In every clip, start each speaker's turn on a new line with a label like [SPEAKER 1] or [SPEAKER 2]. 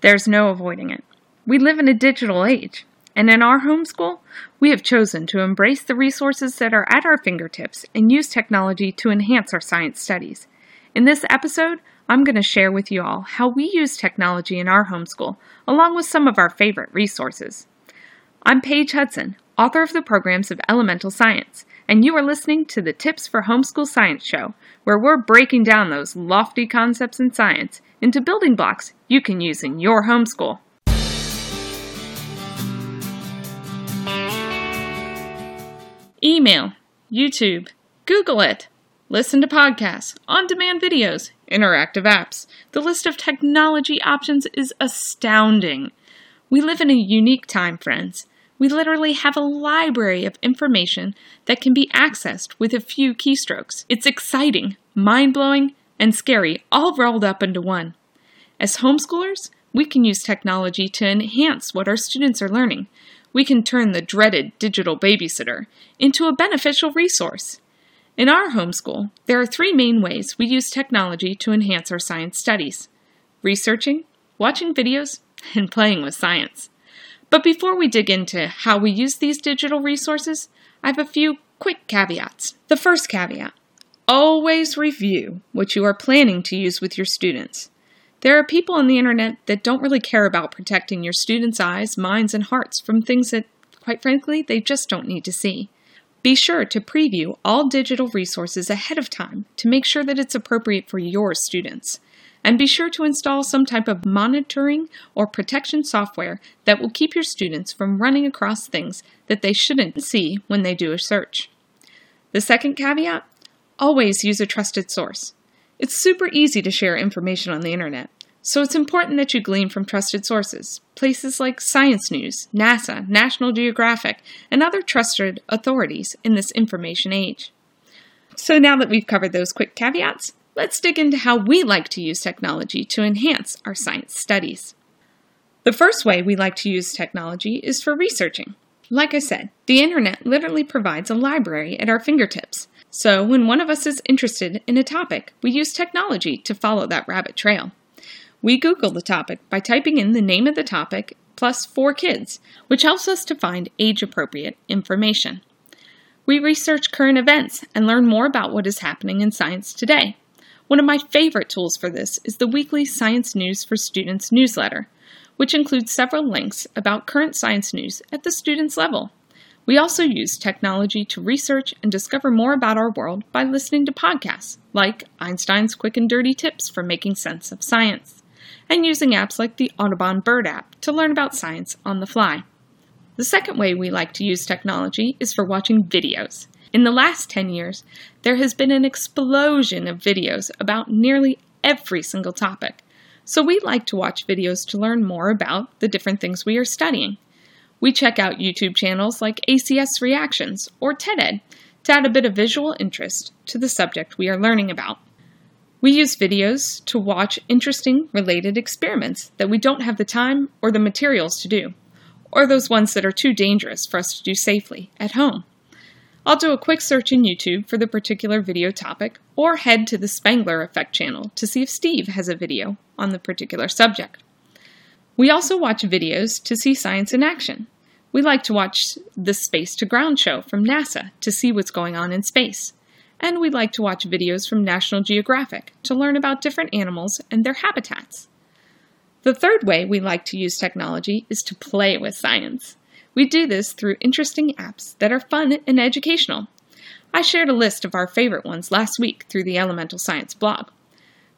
[SPEAKER 1] There's no avoiding it. We live in a digital age, and in our homeschool, we have chosen to embrace the resources that are at our fingertips and use technology to enhance our science studies. In this episode, I'm going to share with you all how we use technology in our homeschool, along with some of our favorite resources. I'm Paige Hudson, author of the programs of Elemental Science, and you are listening to the Tips for Homeschool Science Show, where we're breaking down those lofty concepts in science into building blocks you can use in your homeschool. Email, YouTube, Google it. Listen to podcasts, on demand videos, interactive apps. The list of technology options is astounding. We live in a unique time, friends. We literally have a library of information that can be accessed with a few keystrokes. It's exciting, mind blowing, and scary, all rolled up into one. As homeschoolers, we can use technology to enhance what our students are learning. We can turn the dreaded digital babysitter into a beneficial resource. In our homeschool, there are three main ways we use technology to enhance our science studies researching, watching videos, and playing with science. But before we dig into how we use these digital resources, I have a few quick caveats. The first caveat always review what you are planning to use with your students. There are people on the internet that don't really care about protecting your students' eyes, minds, and hearts from things that, quite frankly, they just don't need to see. Be sure to preview all digital resources ahead of time to make sure that it's appropriate for your students. And be sure to install some type of monitoring or protection software that will keep your students from running across things that they shouldn't see when they do a search. The second caveat always use a trusted source. It's super easy to share information on the internet, so it's important that you glean from trusted sources, places like Science News, NASA, National Geographic, and other trusted authorities in this information age. So now that we've covered those quick caveats, let's dig into how we like to use technology to enhance our science studies. The first way we like to use technology is for researching. Like I said, the internet literally provides a library at our fingertips. So when one of us is interested in a topic, we use technology to follow that rabbit trail. We Google the topic by typing in the name of the topic plus for kids, which helps us to find age appropriate information. We research current events and learn more about what is happening in science today. One of my favorite tools for this is the weekly Science News for Students newsletter, which includes several links about current science news at the students' level. We also use technology to research and discover more about our world by listening to podcasts like Einstein's Quick and Dirty Tips for Making Sense of Science and using apps like the Audubon Bird app to learn about science on the fly. The second way we like to use technology is for watching videos. In the last 10 years, there has been an explosion of videos about nearly every single topic. So we like to watch videos to learn more about the different things we are studying. We check out YouTube channels like ACS Reactions or TED-Ed to add a bit of visual interest to the subject we are learning about. We use videos to watch interesting related experiments that we don't have the time or the materials to do, or those ones that are too dangerous for us to do safely at home. I'll do a quick search in YouTube for the particular video topic, or head to the Spangler Effect channel to see if Steve has a video on the particular subject. We also watch videos to see science in action. We like to watch the Space to Ground show from NASA to see what's going on in space and we like to watch videos from National Geographic to learn about different animals and their habitats. The third way we like to use technology is to play with science. We do this through interesting apps that are fun and educational. I shared a list of our favorite ones last week through the Elemental Science blog.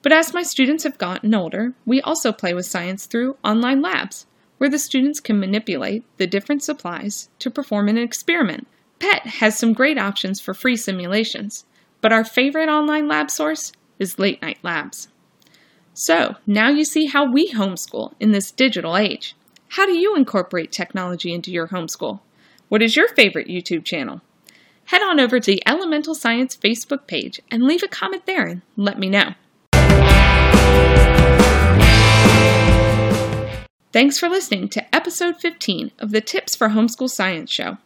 [SPEAKER 1] But as my students have gotten older, we also play with science through online labs, where the students can manipulate the different supplies to perform an experiment. PhET has some great options for free simulations, but our favorite online lab source is Late Night Labs. So, now you see how we homeschool in this digital age. How do you incorporate technology into your homeschool? What is your favorite YouTube channel? Head on over to the Elemental Science Facebook page and leave a comment there and let me know. Thanks for listening to episode 15 of the Tips for Homeschool Science Show.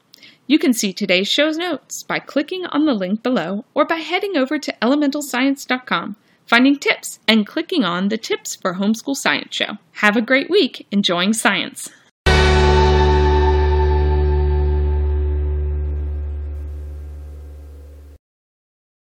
[SPEAKER 1] You can see today's show's notes by clicking on the link below or by heading over to elementalscience.com finding tips and clicking on the Tips for Homeschool Science show. Have a great week enjoying science.